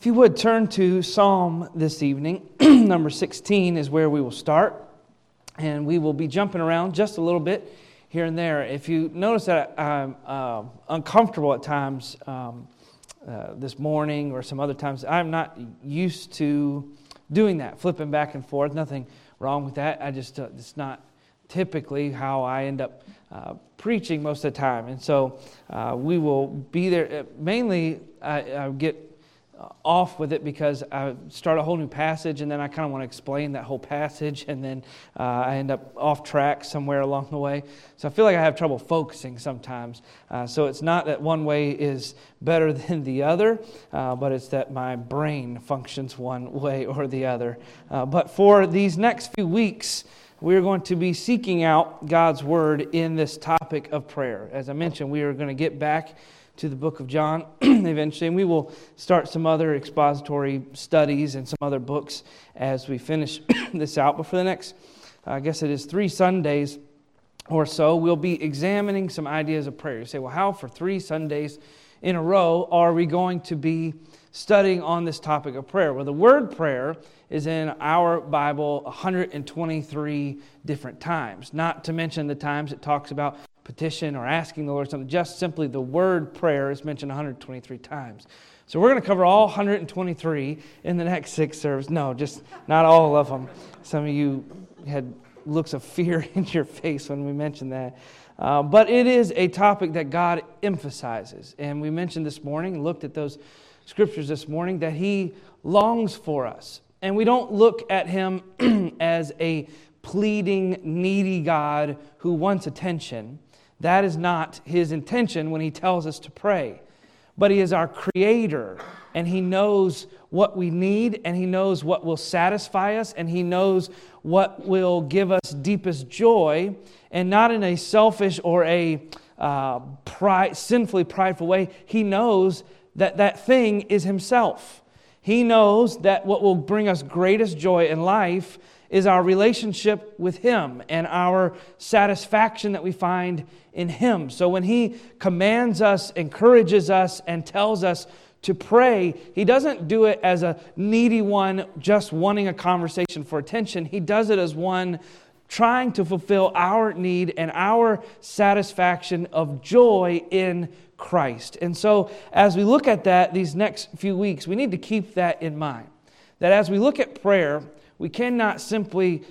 If you would turn to Psalm this evening, number 16 is where we will start. And we will be jumping around just a little bit here and there. If you notice that I'm uh, uncomfortable at times um, uh, this morning or some other times, I'm not used to doing that, flipping back and forth. Nothing wrong with that. I just, uh, it's not typically how I end up uh, preaching most of the time. And so uh, we will be there. Uh, mainly, I, I get off with it because I start a whole new passage and then I kind of want to explain that whole passage and then uh, I end up off track somewhere along the way. So I feel like I have trouble focusing sometimes. Uh, so it's not that one way is better than the other, uh, but it's that my brain functions one way or the other. Uh, but for these next few weeks, we're going to be seeking out God's word in this topic of prayer. As I mentioned, we are going to get back to the book of John eventually. And we will start some other expository studies and some other books as we finish this out. But for the next, I guess it is three Sundays or so, we'll be examining some ideas of prayer. You say, well, how for three Sundays in a row are we going to be studying on this topic of prayer? Well, the word prayer is in our Bible 123 different times, not to mention the times it talks about petition or asking the Lord something. Just simply the word prayer is mentioned 123 times. So we're going to cover all 123 in the next six services. No, just not all of them. Some of you had looks of fear in your face when we mentioned that. Uh, but it is a topic that God emphasizes. And we mentioned this morning, looked at those scriptures this morning, that He longs for us. And we don't look at Him as a pleading, needy God who wants attention. That is not his intention when he tells us to pray. But he is our creator, and he knows what we need, and he knows what will satisfy us, and he knows what will give us deepest joy, and not in a selfish or a uh, pride, sinfully prideful way. He knows that that thing is himself. He knows that what will bring us greatest joy in life is our relationship with Him and our satisfaction that we find in Him. So when He commands us, encourages us, and tells us to pray, He doesn't do it as a needy one just wanting a conversation for attention. He does it as one trying to fulfill our need and our satisfaction of joy in Christ. And so, as we look at that these next few weeks, we need to keep that in mind. That as we look at prayer, we cannot simply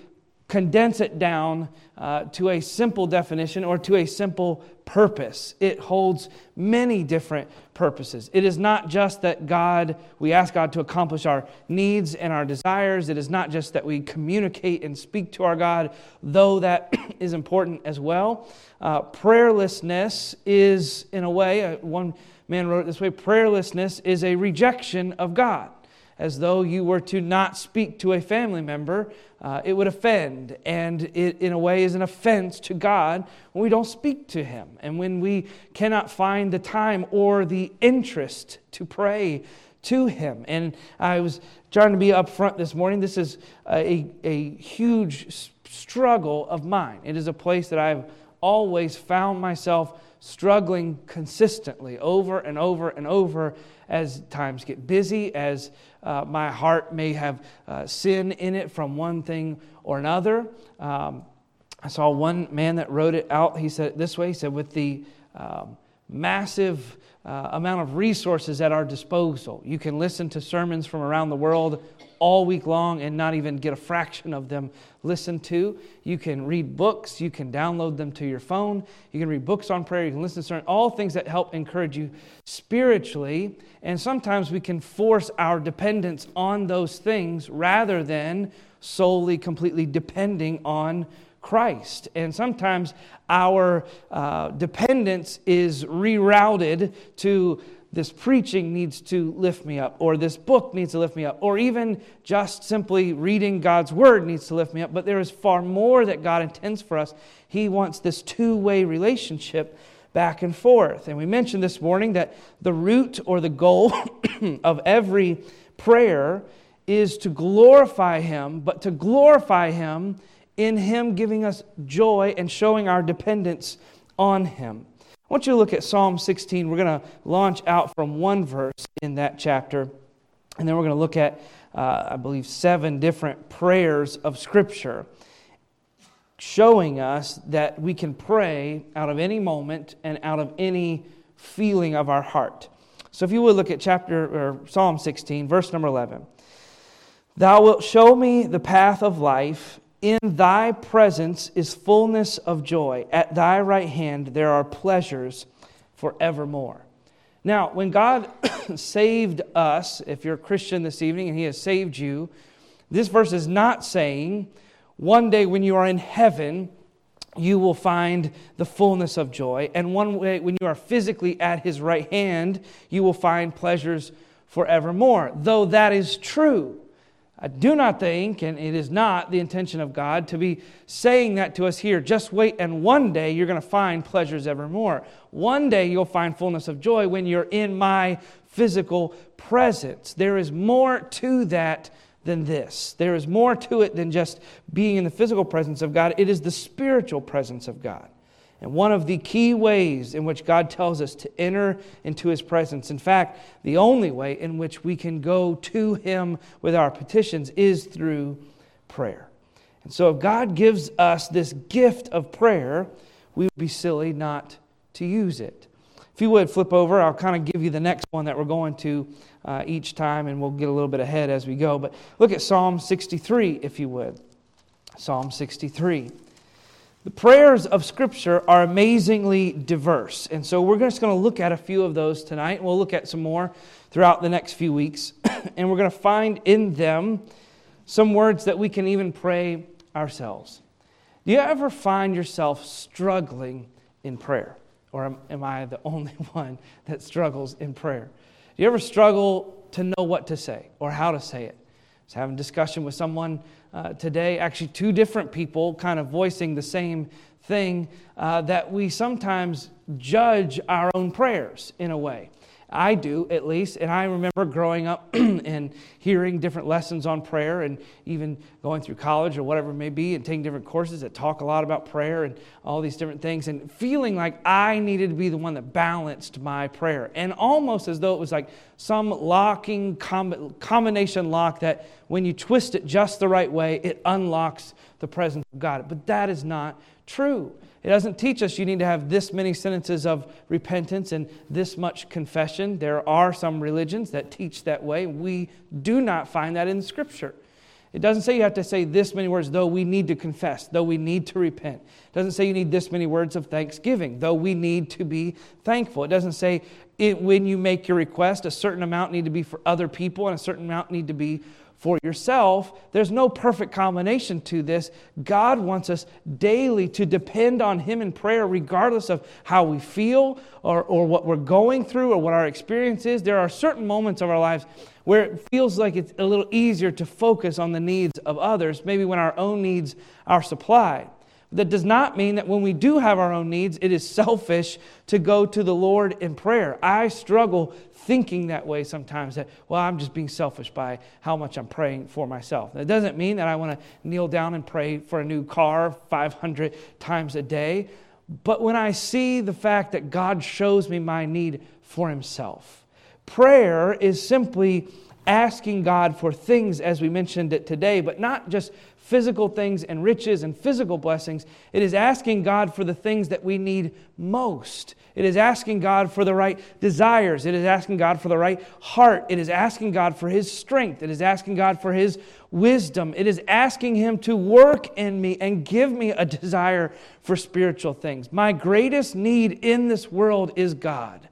condense it down uh, to a simple definition or to a simple purpose. It holds many different purposes. It is not just that God, we ask God to accomplish our needs and our desires. It is not just that we communicate and speak to our God, though that is important as well. Uh, prayerlessness is, in a way, uh, one man wrote it this way prayerlessness is a rejection of God as though you were to not speak to a family member, uh, it would offend. And it, in a way, is an offense to God when we don't speak to Him and when we cannot find the time or the interest to pray to Him. And I was trying to be upfront this morning. This is a, a huge struggle of mine. It is a place that I've always found myself struggling consistently over and over and over as times get busy, as uh, my heart may have uh, sin in it from one thing or another. Um, I saw one man that wrote it out. He said it this way He said, with the um, massive uh, amount of resources at our disposal, you can listen to sermons from around the world all week long and not even get a fraction of them listened to. You can read books, you can download them to your phone, you can read books on prayer, you can listen to sermons, all things that help encourage you spiritually. And sometimes we can force our dependence on those things rather than solely, completely depending on Christ. And sometimes our uh, dependence is rerouted to this preaching needs to lift me up, or this book needs to lift me up, or even just simply reading God's word needs to lift me up. But there is far more that God intends for us. He wants this two way relationship back and forth. And we mentioned this morning that the root or the goal of every prayer is to glorify Him, but to glorify Him in Him giving us joy and showing our dependence on Him. I want you to look at Psalm 16. We're going to launch out from one verse in that chapter. And then we're going to look at, uh, I believe, seven different prayers of Scripture showing us that we can pray out of any moment and out of any feeling of our heart. So if you would look at chapter or Psalm 16, verse number 11. Thou wilt show me the path of life. In thy presence is fullness of joy. At thy right hand there are pleasures forevermore. Now, when God saved us, if you're a Christian this evening and He has saved you, this verse is not saying one day when you are in heaven, you will find the fullness of joy. And one way when you are physically at His right hand, you will find pleasures forevermore. Though that is true. I do not think, and it is not the intention of God to be saying that to us here. Just wait, and one day you're going to find pleasures evermore. One day you'll find fullness of joy when you're in my physical presence. There is more to that than this. There is more to it than just being in the physical presence of God, it is the spiritual presence of God. And one of the key ways in which God tells us to enter into His presence, in fact, the only way in which we can go to Him with our petitions is through prayer. And so, if God gives us this gift of prayer, we would be silly not to use it. If you would flip over, I'll kind of give you the next one that we're going to uh, each time, and we'll get a little bit ahead as we go. But look at Psalm 63, if you would. Psalm 63. The prayers of Scripture are amazingly diverse. And so we're just going to look at a few of those tonight. We'll look at some more throughout the next few weeks. and we're going to find in them some words that we can even pray ourselves. Do you ever find yourself struggling in prayer? Or am, am I the only one that struggles in prayer? Do you ever struggle to know what to say or how to say it? I was having a discussion with someone uh, today, actually, two different people kind of voicing the same thing uh, that we sometimes judge our own prayers in a way. I do, at least. And I remember growing up and hearing different lessons on prayer and even going through college or whatever it may be and taking different courses that talk a lot about prayer and all these different things and feeling like I needed to be the one that balanced my prayer. And almost as though it was like some locking com- combination lock that when you twist it just the right way, it unlocks the presence of God. But that is not true. It doesn't teach us you need to have this many sentences of repentance and this much confession. There are some religions that teach that way. We do not find that in Scripture. It doesn't say you have to say this many words, though we need to confess, though we need to repent. It doesn't say you need this many words of thanksgiving, though we need to be thankful. It doesn't say it, when you make your request, a certain amount need to be for other people and a certain amount need to be for yourself. There's no perfect combination to this. God wants us daily to depend on Him in prayer, regardless of how we feel or, or what we're going through or what our experience is. There are certain moments of our lives where it feels like it's a little easier to focus on the needs of others, maybe when our own needs are supplied. That does not mean that when we do have our own needs, it is selfish to go to the Lord in prayer. I struggle thinking that way sometimes that, well, I'm just being selfish by how much I'm praying for myself. That doesn't mean that I want to kneel down and pray for a new car 500 times a day. But when I see the fact that God shows me my need for Himself, prayer is simply asking God for things, as we mentioned it today, but not just physical things and riches and physical blessings. It is asking God for the things that we need most. It is asking God for the right desires. It is asking God for the right heart. It is asking God for His strength. It is asking God for His wisdom. It is asking Him to work in me and give me a desire for spiritual things. My greatest need in this world is God.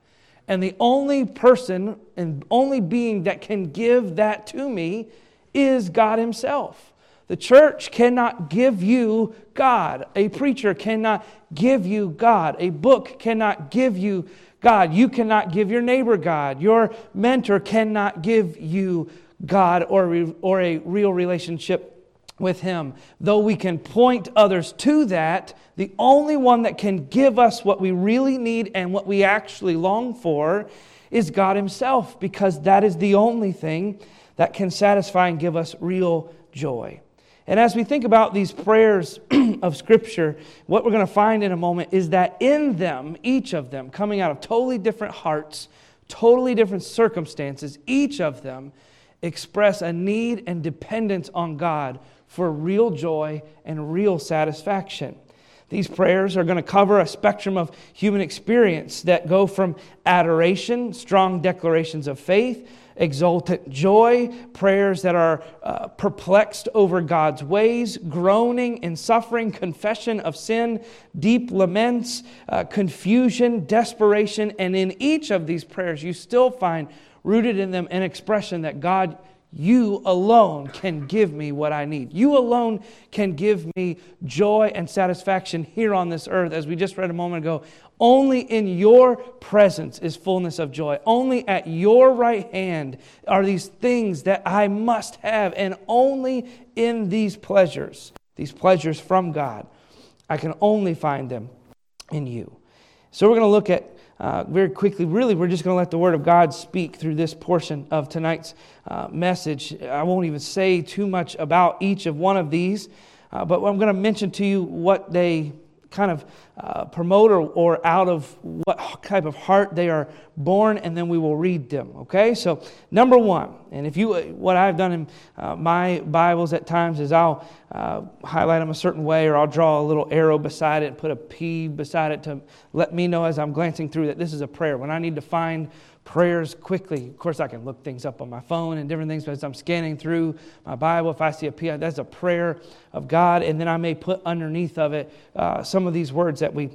And the only person and only being that can give that to me is God Himself. The church cannot give you God. A preacher cannot give you God. A book cannot give you God. You cannot give your neighbor God. Your mentor cannot give you God or, or a real relationship with Him. Though we can point others to that, the only one that can give us what we really need and what we actually long for is God Himself, because that is the only thing that can satisfy and give us real joy. And as we think about these prayers of Scripture, what we're going to find in a moment is that in them, each of them, coming out of totally different hearts, totally different circumstances, each of them express a need and dependence on God for real joy and real satisfaction. These prayers are going to cover a spectrum of human experience that go from adoration, strong declarations of faith, exultant joy, prayers that are uh, perplexed over God's ways, groaning and suffering, confession of sin, deep laments, uh, confusion, desperation. And in each of these prayers, you still find rooted in them an expression that God you alone can give me what I need. You alone can give me joy and satisfaction here on this earth. As we just read a moment ago, only in your presence is fullness of joy. Only at your right hand are these things that I must have. And only in these pleasures, these pleasures from God, I can only find them in you. So we're going to look at uh, very quickly. Really, we're just going to let the Word of God speak through this portion of tonight's uh, message. I won't even say too much about each of one of these, uh, but I'm going to mention to you what they kind of uh, promote or, or out of what type of heart they are born, and then we will read them. Okay, so number one, and if you, what I've done in uh, my Bibles at times is I'll uh, highlight them a certain way, or I'll draw a little arrow beside it and put a P beside it to let me know as I'm glancing through that this is a prayer. When I need to find prayers quickly. Of course, I can look things up on my phone and different things, but as I'm scanning through my Bible, if I see a a P, that's a prayer of God. And then I may put underneath of it uh, some of these words that we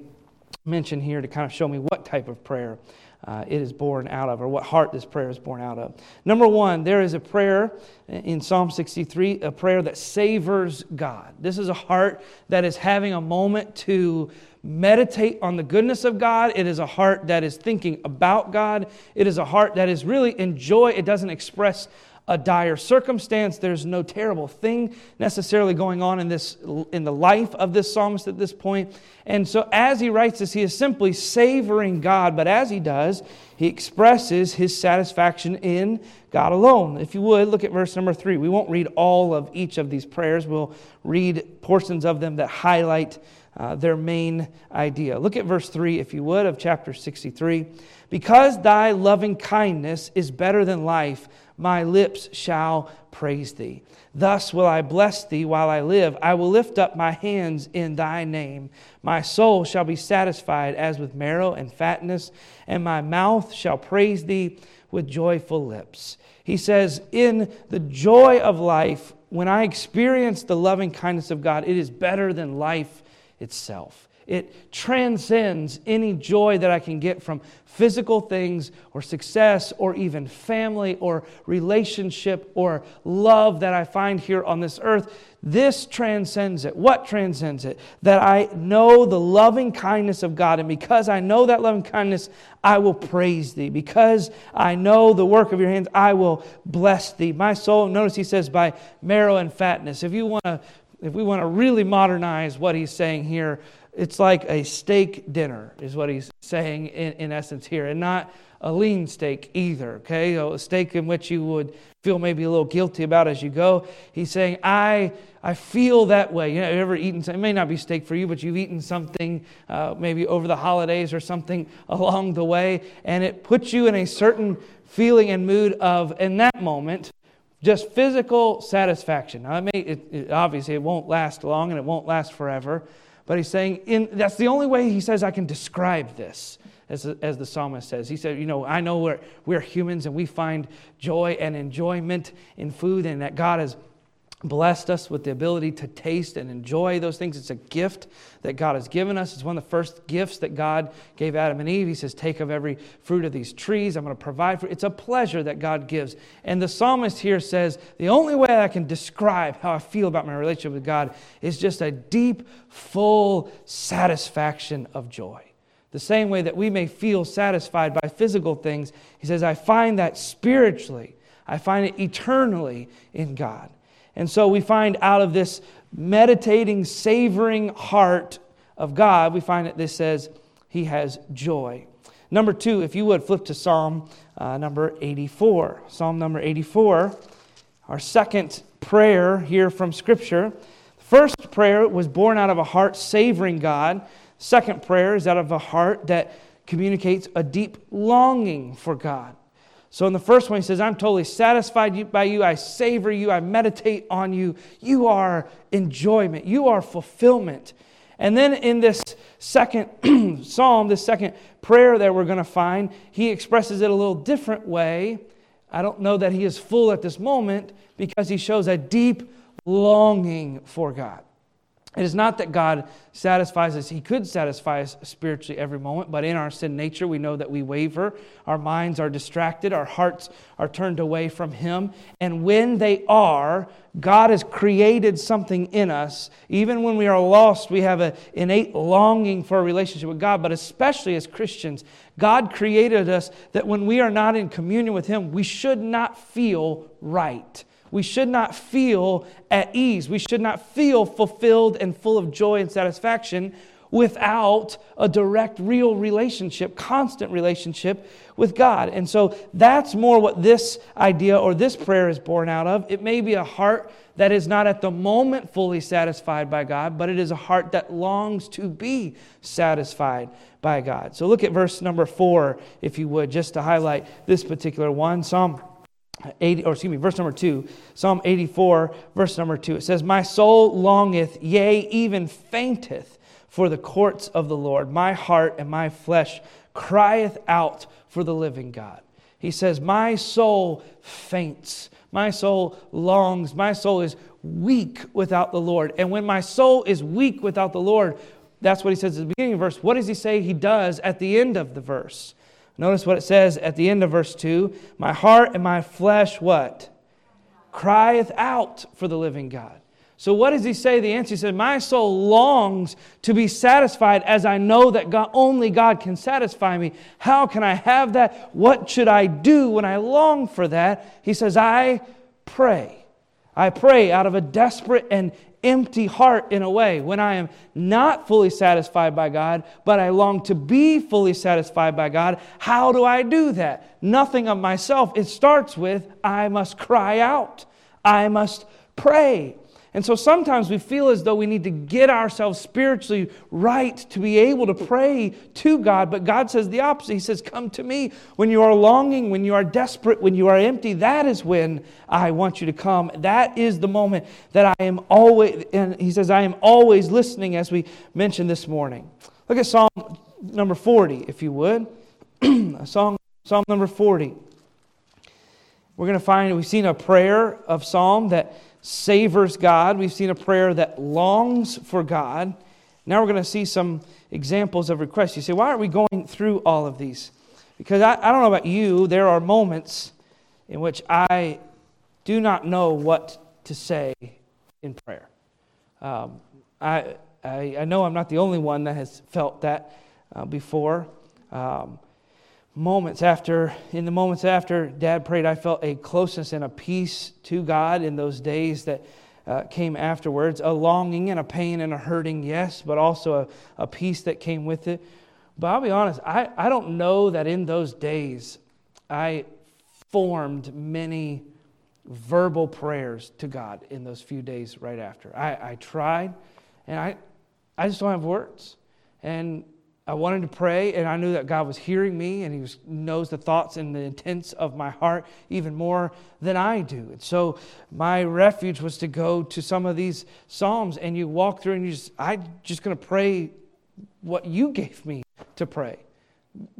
mention here to kind of show me what type of prayer uh, it is born out of, or what heart this prayer is born out of. Number one, there is a prayer in Psalm 63, a prayer that savors God. This is a heart that is having a moment to meditate on the goodness of God. It is a heart that is thinking about God. It is a heart that is really in joy. It doesn't express a dire circumstance. There's no terrible thing necessarily going on in this in the life of this psalmist at this point. And so as he writes this, he is simply savoring God, but as he does, he expresses his satisfaction in God alone. If you would, look at verse number three. We won't read all of each of these prayers. We'll read portions of them that highlight uh, their main idea. Look at verse 3, if you would, of chapter 63. Because thy loving kindness is better than life, my lips shall praise thee. Thus will I bless thee while I live. I will lift up my hands in thy name. My soul shall be satisfied as with marrow and fatness, and my mouth shall praise thee with joyful lips. He says, In the joy of life, when I experience the loving kindness of God, it is better than life itself. It transcends any joy that I can get from physical things or success or even family or relationship or love that I find here on this earth. This transcends it. What transcends it? That I know the loving kindness of God. And because I know that loving kindness, I will praise thee. Because I know the work of your hands, I will bless thee. My soul, notice he says, by marrow and fatness. If you want to if we want to really modernize what he's saying here, it's like a steak dinner, is what he's saying in, in essence here, and not a lean steak either, okay? A steak in which you would feel maybe a little guilty about as you go. He's saying, I, I feel that way. You know, you ever eaten, it may not be steak for you, but you've eaten something uh, maybe over the holidays or something along the way, and it puts you in a certain feeling and mood of, in that moment, just physical satisfaction. Now, it may, it, it, obviously, it won't last long and it won't last forever. But he's saying, in, that's the only way he says I can describe this, as, as the psalmist says. He said, You know, I know we're, we're humans and we find joy and enjoyment in food, and that God has blessed us with the ability to taste and enjoy those things. It's a gift that God has given us. It's one of the first gifts that God gave Adam and Eve. He says, Take of every fruit of these trees. I'm going to provide for It's a pleasure that God gives. And the psalmist here says, The only way I can describe how I feel about my relationship with God is just a deep, full satisfaction of joy. The same way that we may feel satisfied by physical things, he says, I find that spiritually, I find it eternally in God. And so we find out of this meditating, savoring heart of God, we find that this says he has joy. Number two, if you would flip to Psalm uh, number 84. Psalm number 84, our second prayer here from Scripture. The first prayer was born out of a heart savoring God. Second prayer is out of a heart that communicates a deep longing for God. So in the first one, he says, I'm totally satisfied by you. I savor you. I meditate on you. You are enjoyment. You are fulfillment. And then in this second psalm, this second prayer that we're going to find, he expresses it a little different way. I don't know that he is full at this moment because he shows a deep longing for God. It is not that God satisfies us. He could satisfy us spiritually every moment, but in our sin nature, we know that we waver. Our minds are distracted. Our hearts are turned away from Him. And when they are, God has created something in us. Even when we are lost, we have an innate longing for a relationship with God, but especially as Christians, God created us that when we are not in communion with Him, we should not feel right we should not feel at ease. We should not feel fulfilled and full of joy and satisfaction without a direct, real relationship, constant relationship with God. And so that's more what this idea or this prayer is born out of. It may be a heart that is not at the moment fully satisfied by God, but it is a heart that longs to be satisfied by God. So look at verse number four, if you would, just to highlight this particular one. Psalm 80, or excuse me, verse number 2, Psalm 84, verse number 2. It says, My soul longeth, yea, even fainteth for the courts of the Lord. My heart and my flesh crieth out for the living God. He says, My soul faints. My soul longs. My soul is weak without the Lord. And when my soul is weak without the Lord, that's what he says at the beginning of the verse. What does he say he does at the end of the verse? Notice what it says at the end of verse 2 My heart and my flesh, what? Crieth out for the living God. So, what does he say? The answer he said, My soul longs to be satisfied as I know that God, only God can satisfy me. How can I have that? What should I do when I long for that? He says, I pray. I pray out of a desperate and empty heart in a way when I am not fully satisfied by God, but I long to be fully satisfied by God. How do I do that? Nothing of myself. It starts with I must cry out, I must pray. And so sometimes we feel as though we need to get ourselves spiritually right to be able to pray to God. But God says the opposite. He says, Come to me when you are longing, when you are desperate, when you are empty. That is when I want you to come. That is the moment that I am always, and He says, I am always listening, as we mentioned this morning. Look at Psalm number 40, if you would. Psalm, Psalm number 40. We're going to find, we've seen a prayer of Psalm that savors God. We've seen a prayer that longs for God. Now we're going to see some examples of requests. You say, why are we going through all of these? Because I, I don't know about you, there are moments in which I do not know what to say in prayer. Um, I, I, I, know I'm not the only one that has felt that uh, before. Um, moments after, in the moments after Dad prayed, I felt a closeness and a peace to God in those days that uh, came afterwards. A longing and a pain and a hurting, yes, but also a, a peace that came with it. But I'll be honest, I, I don't know that in those days I formed many verbal prayers to God in those few days right after. I, I tried, and I, I just don't have words. And I wanted to pray, and I knew that God was hearing me, and He was, knows the thoughts and the intents of my heart even more than I do. And so, my refuge was to go to some of these Psalms, and you walk through, and you just, I'm just going to pray what you gave me to pray.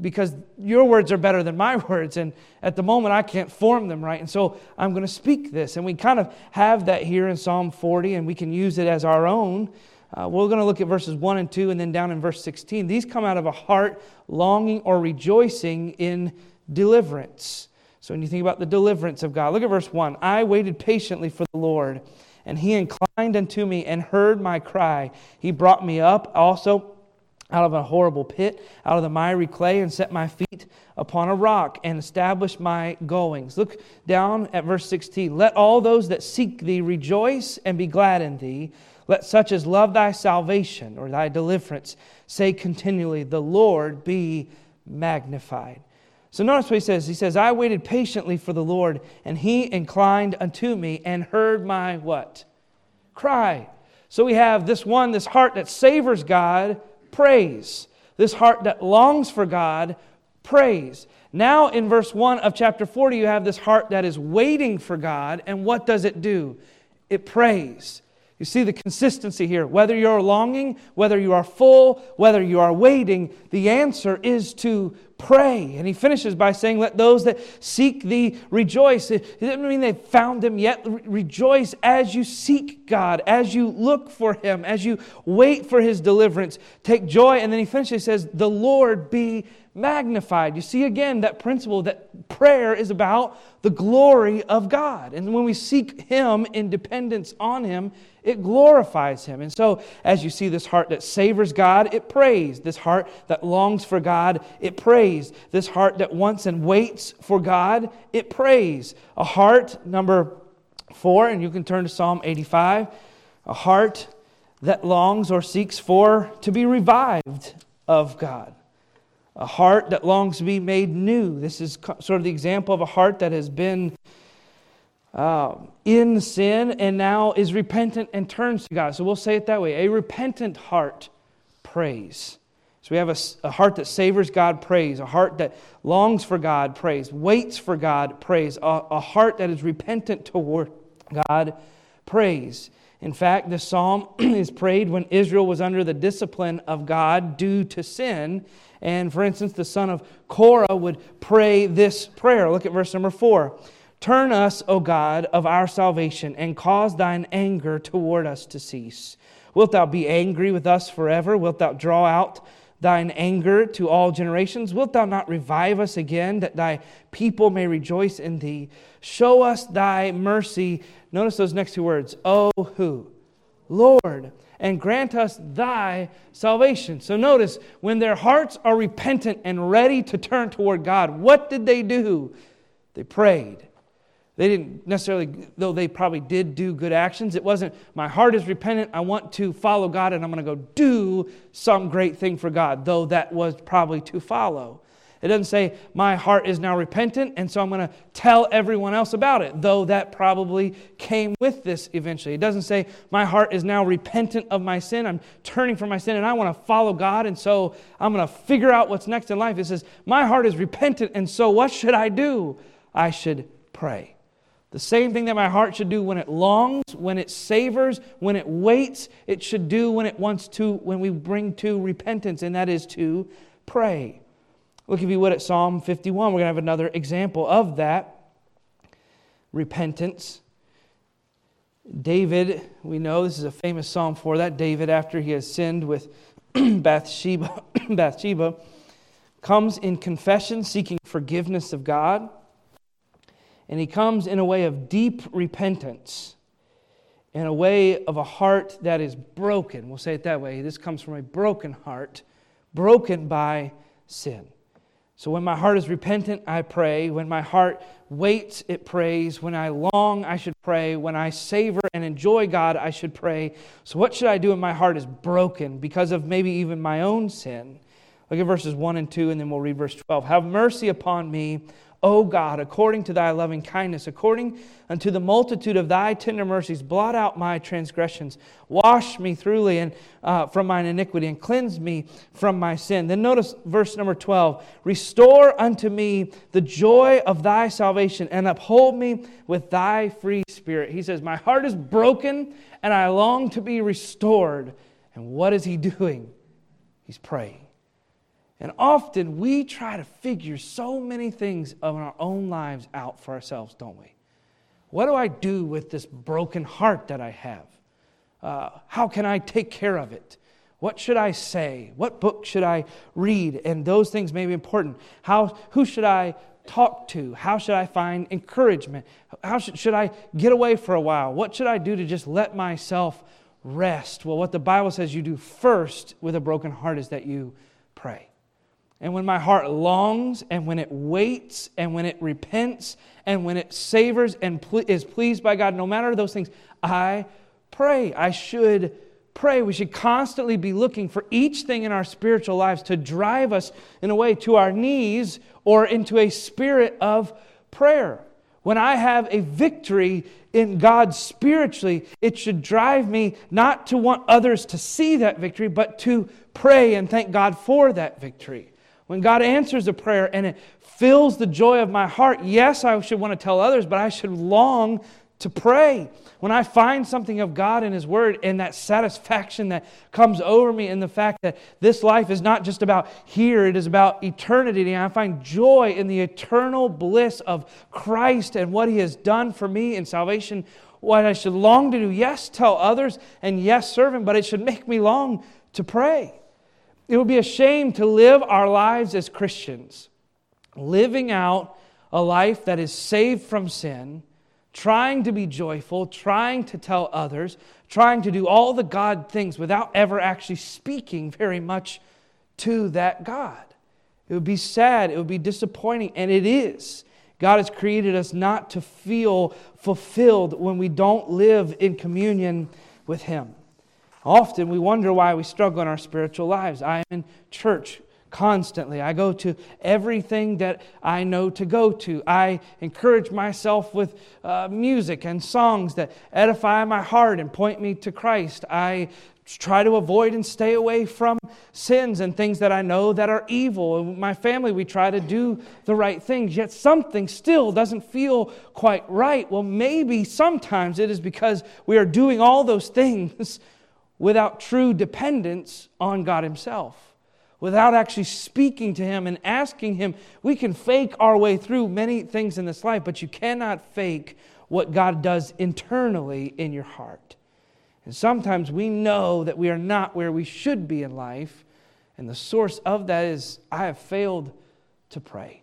Because your words are better than my words, and at the moment I can't form them right. And so I'm going to speak this. And we kind of have that here in Psalm 40, and we can use it as our own. Uh, we're going to look at verses 1 and 2 and then down in verse 16. These come out of a heart longing or rejoicing in deliverance. So when you think about the deliverance of God, look at verse 1. I waited patiently for the Lord, and he inclined unto me and heard my cry. He brought me up also out of a horrible pit, out of the miry clay, and set my feet upon a rock and established my goings. Look down at verse 16. Let all those that seek thee rejoice and be glad in thee. Let such as love thy salvation or thy deliverance say continually, The Lord be magnified. So notice what he says. He says, I waited patiently for the Lord, and he inclined unto me and heard my what? Cry. So we have this one, this heart that savors God, praise. This heart that longs for God, praise. Now, in verse 1 of chapter 40, you have this heart that is waiting for God. And what does it do? It prays. You see the consistency here. Whether you're longing, whether you are full, whether you are waiting, the answer is to pray. And he finishes by saying, Let those that seek thee rejoice. It doesn't mean they've found him yet. Rejoice as you seek God, as you look for him, as you wait for his deliverance. Take joy. And then he finishes, he says, The Lord be magnified. You see again that principle that prayer is about the glory of God. And when we seek Him in dependence on Him, it glorifies Him. And so, as you see this heart that savors God, it prays. This heart that longs for God, it prays. This heart that wants and waits for God, it prays. A heart, number four, and you can turn to Psalm 85, a heart that longs or seeks for to be revived of God a heart that longs to be made new. This is sort of the example of a heart that has been uh, in sin and now is repentant and turns to God. So we'll say it that way. A repentant heart prays. So we have a, a heart that savors God, prays. A heart that longs for God, prays. Waits for God, prays. A, a heart that is repentant toward God, prays. In fact, this psalm is prayed when Israel was under the discipline of God due to sin. And for instance, the son of Korah would pray this prayer. Look at verse number four. Turn us, O God, of our salvation, and cause thine anger toward us to cease. Wilt thou be angry with us forever? Wilt thou draw out thine anger to all generations? Wilt thou not revive us again, that thy people may rejoice in thee? Show us thy mercy. Notice those next two words. O who? Lord and grant us thy salvation. So notice, when their hearts are repentant and ready to turn toward God, what did they do? They prayed. They didn't necessarily, though they probably did do good actions, it wasn't, my heart is repentant, I want to follow God, and I'm going to go do some great thing for God, though that was probably to follow. It doesn't say, my heart is now repentant, and so I'm going to tell everyone else about it, though that probably came with this eventually. It doesn't say, my heart is now repentant of my sin. I'm turning from my sin, and I want to follow God, and so I'm going to figure out what's next in life. It says, my heart is repentant, and so what should I do? I should pray. The same thing that my heart should do when it longs, when it savors, when it waits, it should do when it wants to, when we bring to repentance, and that is to pray. Look, if you would, at Psalm 51. We're going to have another example of that repentance. David, we know this is a famous psalm for that. David, after he has sinned with Bathsheba, Bathsheba, comes in confession seeking forgiveness of God. And he comes in a way of deep repentance, in a way of a heart that is broken. We'll say it that way. This comes from a broken heart, broken by sin. So when my heart is repentant, I pray. When my heart waits, it prays. When I long, I should pray. When I savor and enjoy God, I should pray. So what should I do when my heart is broken because of maybe even my own sin? Look at verses 1 and 2, and then we'll read verse 12. Have mercy upon me, O God, according to thy loving kindness, according unto the multitude of thy tender mercies, blot out my transgressions. Wash me thoroughly and uh, from mine iniquity, and cleanse me from my sin. Then notice verse number 12 Restore unto me the joy of thy salvation, and uphold me with thy free spirit. He says, My heart is broken, and I long to be restored. And what is he doing? He's praying. And often we try to figure so many things of our own lives out for ourselves, don't we? What do I do with this broken heart that I have? Uh, how can I take care of it? What should I say? What book should I read? And those things may be important. How, who should I talk to? How should I find encouragement? How should, should I get away for a while? What should I do to just let myself rest? Well, what the Bible says you do first with a broken heart is that you pray. And when my heart longs, and when it waits, and when it repents, and when it savors and is pleased by God, no matter those things, I pray. I should pray. We should constantly be looking for each thing in our spiritual lives to drive us in a way to our knees or into a spirit of prayer. When I have a victory in God spiritually, it should drive me not to want others to see that victory, but to pray and thank God for that victory. When God answers a prayer and it fills the joy of my heart, yes, I should want to tell others, but I should long to pray. When I find something of God in His Word and that satisfaction that comes over me in the fact that this life is not just about here, it is about eternity. And I find joy in the eternal bliss of Christ and what He has done for me in salvation. What I should long to do, yes, tell others, and yes, serve Him, but it should make me long to pray. It would be a shame to live our lives as Christians, living out a life that is saved from sin trying to be joyful, trying to tell others, trying to do all the God things without ever actually speaking very much to that God. It would be sad, it would be disappointing, and it is. God has created us not to feel fulfilled when we don't live in communion with Him. Often we wonder why we struggle in our spiritual lives. I am in church constantly. I go to everything that I know to go to. I encourage myself with uh, music and songs that edify my heart and point me to Christ. I try to avoid and stay away from sins and things that I know that are evil. In my family, we try to do the right things, yet something still doesn't feel quite right. Well, maybe sometimes it is because we are doing all those things without true dependence on God Himself without actually speaking to Him and asking Him. We can fake our way through many things in this life, but you cannot fake what God does internally in your heart. And sometimes we know that we are not where we should be in life, and the source of that is I have failed to pray.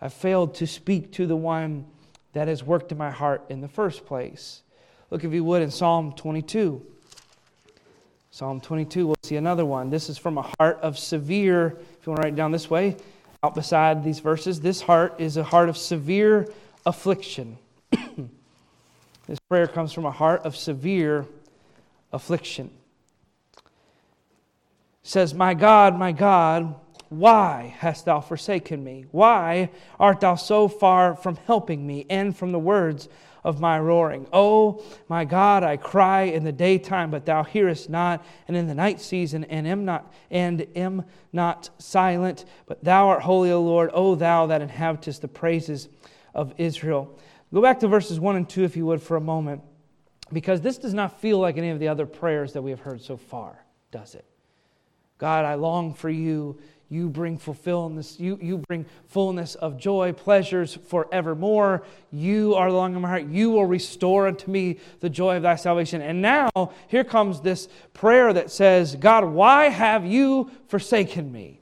I've failed to speak to the one that has worked in my heart in the first place. Look, if you would, in Psalm 22. Psalm 22, we'll see another one. This is from a heart of severe, if you want to write it down this way, out beside these verses. This heart is a heart of severe affliction. this prayer comes from a heart of severe affliction. It says, My God, my God, why hast thou forsaken me? Why art thou so far from helping me and from the words of my roaring. Oh, my God, I cry in the daytime, but thou hearest not, and in the night season, and am not and am not silent. But thou art holy, O Lord, O thou that inhabitest the praises of Israel. Go back to verses 1 and 2, if you would, for a moment, because this does not feel like any of the other prayers that we have heard so far, does it? God, I long for you you bring fulfillment, you, you bring fullness of joy, pleasures forevermore. You are the longing of my heart. You will restore unto me the joy of thy salvation. And now here comes this prayer that says, God, why have you forsaken me?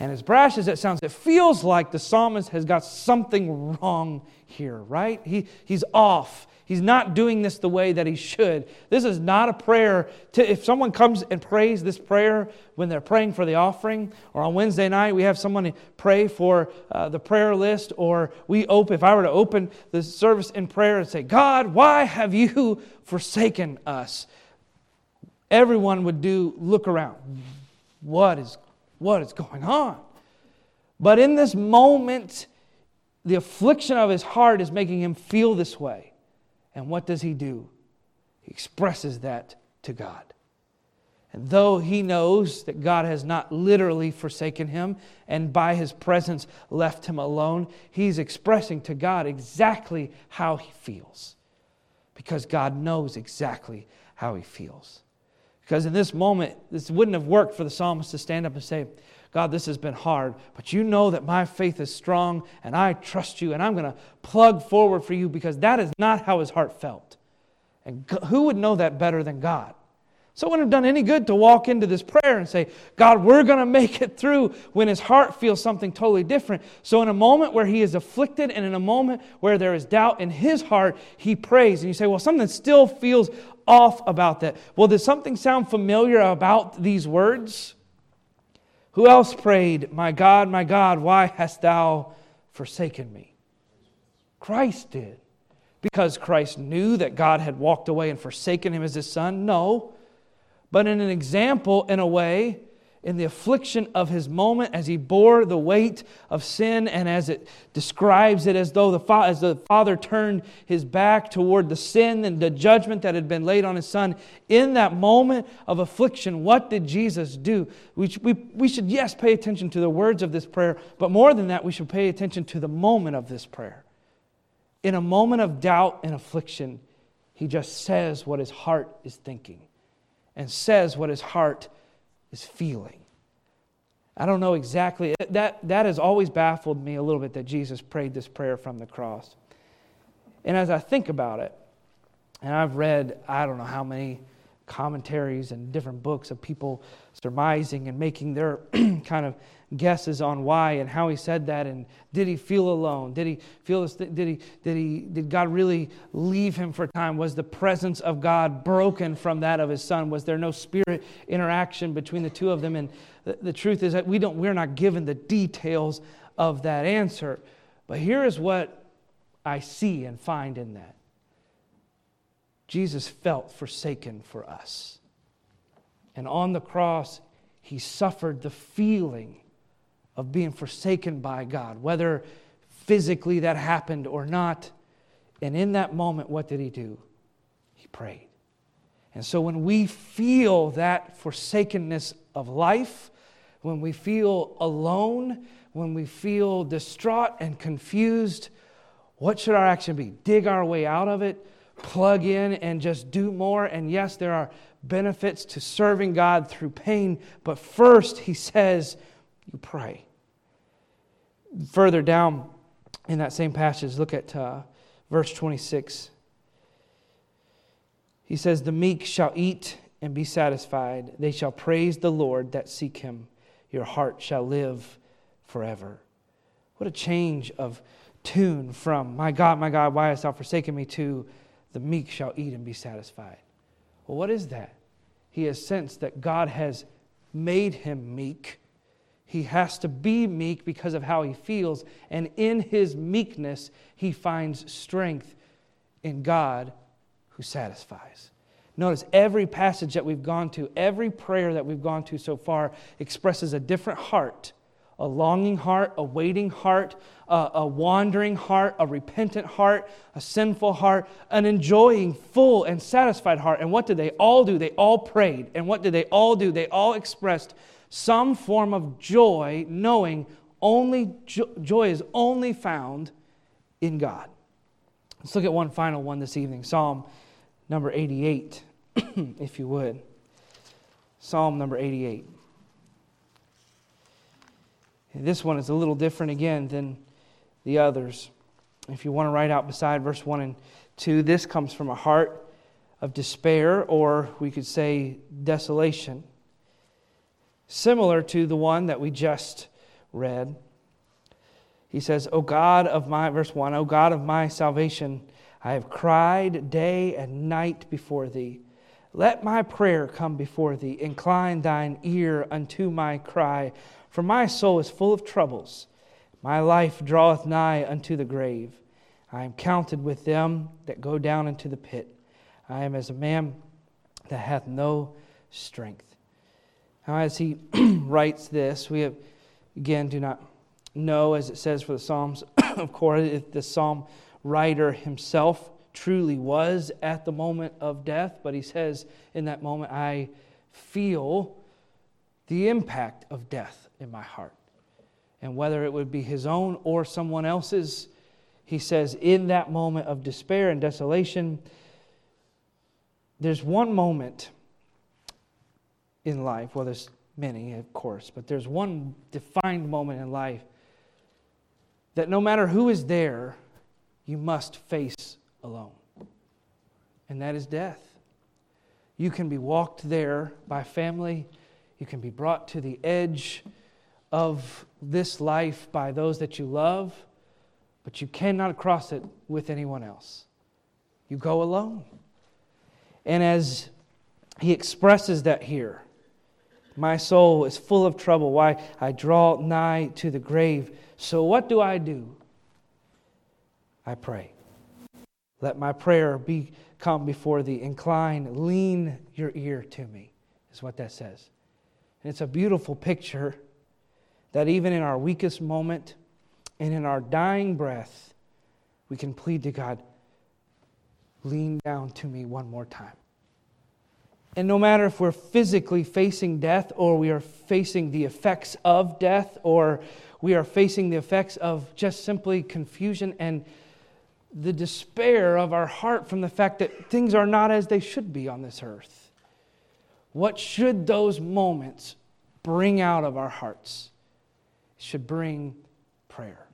And as brash as it sounds, it feels like the psalmist has got something wrong here, right? He, he's off. He's not doing this the way that he should. This is not a prayer. To, if someone comes and prays this prayer when they're praying for the offering, or on Wednesday night we have someone pray for uh, the prayer list, or we open, if I were to open the service in prayer and say, God, why have you forsaken us? Everyone would do look around. What is, what is going on? But in this moment, the affliction of his heart is making him feel this way. And what does he do? He expresses that to God. And though he knows that God has not literally forsaken him and by his presence left him alone, he's expressing to God exactly how he feels. Because God knows exactly how he feels. Because in this moment, this wouldn't have worked for the psalmist to stand up and say, God, this has been hard, but you know that my faith is strong and I trust you and I'm going to plug forward for you because that is not how his heart felt. And who would know that better than God? So it wouldn't have done any good to walk into this prayer and say, God, we're going to make it through when his heart feels something totally different. So, in a moment where he is afflicted and in a moment where there is doubt in his heart, he prays. And you say, well, something still feels off about that. Well, does something sound familiar about these words? Who else prayed, My God, my God, why hast thou forsaken me? Christ did. Because Christ knew that God had walked away and forsaken him as his son? No. But in an example, in a way, in the affliction of his moment as he bore the weight of sin and as it describes it as though the, fa- as the father turned his back toward the sin and the judgment that had been laid on his son. In that moment of affliction what did jesus do? We, we, we should yes pay attention to the words of this prayer but more than that we should pay attention to the moment of this prayer. In a moment of doubt and affliction he just says what his heart is thinking and says what his heart is feeling. I don't know exactly. That, that has always baffled me a little bit that Jesus prayed this prayer from the cross. And as I think about it, and I've read, I don't know how many commentaries and different books of people surmising and making their kind of guesses on why and how he said that and did he feel alone? Did he feel this did he did he did god really leave him for a time? Was the presence of god broken from that of his son? Was there no spirit interaction between the two of them? And the, the truth is that we don't we're not given the details of that answer. But here is what i see and find in that jesus felt forsaken for us and on the cross he suffered the feeling of being forsaken by God, whether physically that happened or not. And in that moment, what did he do? He prayed. And so when we feel that forsakenness of life, when we feel alone, when we feel distraught and confused, what should our action be? Dig our way out of it, plug in, and just do more. And yes, there are benefits to serving God through pain, but first, he says, you pray further down in that same passage, look at uh, verse 26. He says, The meek shall eat and be satisfied. They shall praise the Lord that seek him. Your heart shall live forever. What a change of tune from, My God, my God, why hast thou forsaken me, to the meek shall eat and be satisfied. Well, what is that? He has sensed that God has made him meek he has to be meek because of how he feels. And in his meekness, he finds strength in God who satisfies. Notice every passage that we've gone to, every prayer that we've gone to so far expresses a different heart a longing heart, a waiting heart, a, a, wandering heart, a repentant heart, a sinful heart, an enjoying, full, and satisfied heart. And what did they all do? They all prayed. And what did they all do? They all expressed some form of joy, knowing only joy is only found in God. Let's look at one final one this evening Psalm number 88, if you would. Psalm number 88. This one is a little different again than the others. If you want to write out beside verse 1 and 2, this comes from a heart of despair, or we could say desolation similar to the one that we just read. He says, O God of my, verse 1, O God of my salvation, I have cried day and night before thee. Let my prayer come before thee. Incline thine ear unto my cry. For my soul is full of troubles. My life draweth nigh unto the grave. I am counted with them that go down into the pit. I am as a man that hath no strength. Now, as he writes this, we have, again do not know, as it says for the Psalms, of course, if the psalm writer himself truly was at the moment of death, but he says in that moment, I feel the impact of death in my heart. And whether it would be his own or someone else's, he says, in that moment of despair and desolation, there's one moment in life. Well, there's many, of course, but there's one defined moment in life that no matter who is there, you must face alone, and that is death. You can be walked there by family, you can be brought to the edge of this life by those that you love, but you cannot cross it with anyone else. You go alone. And as he expresses that here, my soul is full of trouble. Why? I draw nigh to the grave. So what do I do? I pray. Let my prayer be come before thee. Incline, lean your ear to me, is what that says. And it's a beautiful picture that even in our weakest moment and in our dying breath, we can plead to God, lean down to me one more time. And no matter if we're physically facing death or we are facing the effects of death or we are facing the effects of just simply confusion and the despair of our heart from the fact that things are not as they should be on this earth. What should those moments bring out of our hearts? Should bring prayer.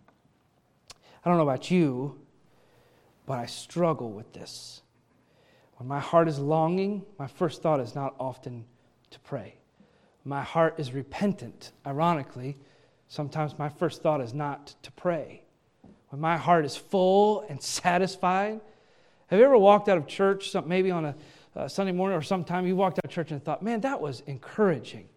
I don't know about you, but I struggle with this. When my heart is longing, my first thought is not often to pray. My heart is repentant. Ironically, sometimes my first thought is not to pray. When my heart is full and satisfied, have you ever walked out of church, maybe on a Sunday morning or sometime, you walked out of church and thought, man, that was encouraging?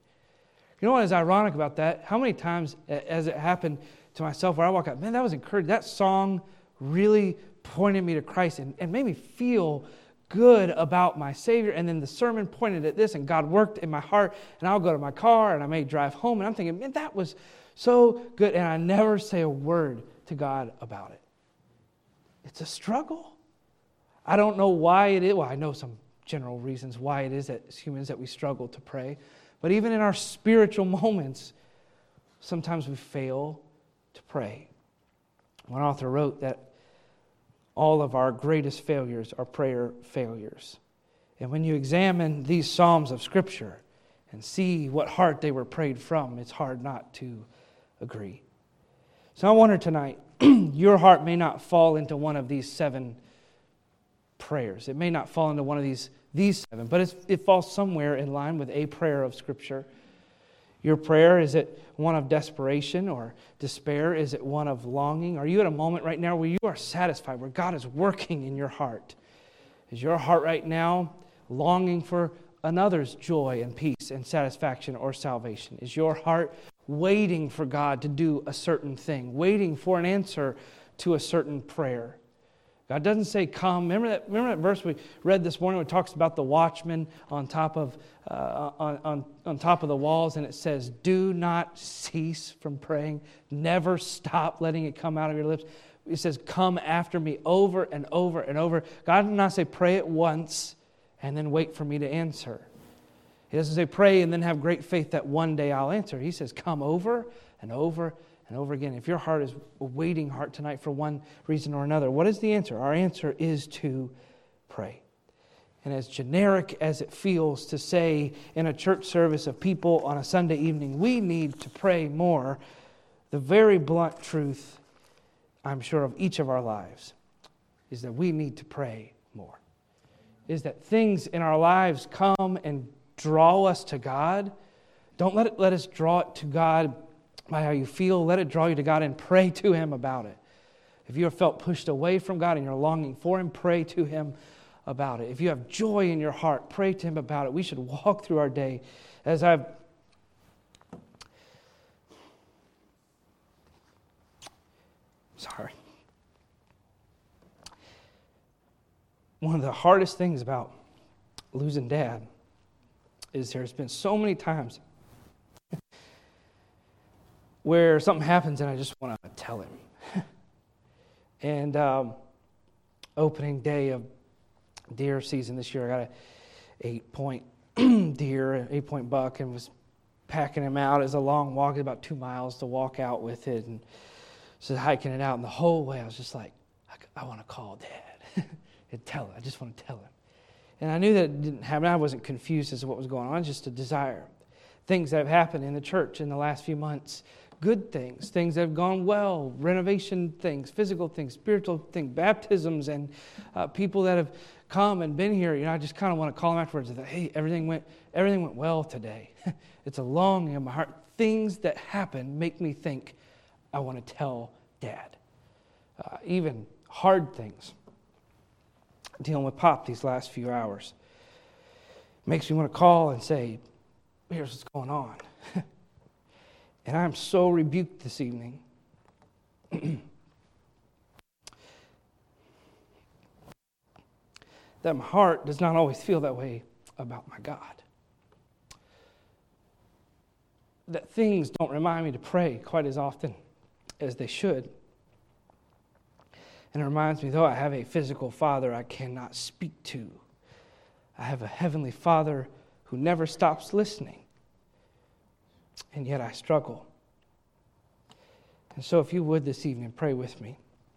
You know what is ironic about that? How many times has it happened to myself where I walk out, man, that was encouraging. That song really pointed me to Christ and, and made me feel good about my Savior. And then the sermon pointed at this, and God worked in my heart. And I'll go to my car and I may drive home, and I'm thinking, man, that was so good. And I never say a word to God about it. It's a struggle. I don't know why it is. Well, I know some general reasons why it is that humans that we struggle to pray. But even in our spiritual moments, sometimes we fail to pray. One author wrote that all of our greatest failures are prayer failures. And when you examine these Psalms of Scripture and see what heart they were prayed from, it's hard not to agree. So I wonder tonight, your heart may not fall into one of these seven prayers. It may not fall into one of these, these seven, but it falls somewhere in line with a prayer of Scripture. Your prayer, is it one of desperation or despair? Is it one of longing? Are you at a moment right now where you are satisfied, where God is working in your heart? Is your heart right now longing for another's joy and peace and satisfaction or salvation? Is your heart waiting for God to do a certain thing, waiting for an answer to a certain prayer. God doesn't say come. Remember that, remember that verse we read this morning where it talks about the watchman on top of, uh, on, on, on top of the walls, and it says, Do not cease from praying. Never stop letting it come out of your lips. It says, Come after me over and over and over. God did not say, Pray it once and then wait for me to answer. He doesn't say pray and then have great faith that one day I'll answer. He says come over and over and over again. If your heart is a waiting heart tonight for one reason or another, what is the answer? Our answer is to pray. And as generic as it feels to say in a church service of people on a Sunday evening, we need to pray more, the very blunt truth, I'm sure, of each of our lives is that we need to pray more. Is that things in our lives come and draw us to God. Don't let it let us draw it to God by how you feel. Let it draw you to God and pray to Him about it. If you have felt pushed away from God and you're longing for Him, pray to Him about it. If you have joy in your heart, pray to Him about it. We should walk through our day as I've sorry. One of the hardest things about losing dad is there's been so many times where something happens and I just want to tell him. and um, opening day of deer season this year, I got a eight point deer, eight point buck, and was packing him out. It was a long walk, about two miles to walk out with it, and just hiking it out. And the whole way, I was just like, I, I want to call Dad and tell him. I just want to tell him. And I knew that it didn't happen. I wasn't confused as to what was going on, just a desire. Things that have happened in the church in the last few months good things, things that have gone well, renovation things, physical things, spiritual things, baptisms, and uh, people that have come and been here. You know, I just kind of want to call them afterwards and say, hey, everything went, everything went well today. it's a longing in my heart. Things that happen make me think, I want to tell dad. Uh, even hard things dealing with Pop these last few hours. Makes me want to call and say, Here's what's going on. And I'm so rebuked this evening. that my heart does not always feel that way about my God. That things don't remind me to pray quite as often as they should. And it reminds me, though I have a physical father I cannot speak to, I have a heavenly father who never stops listening and yet I struggle. And so, if you would this evening, pray with me.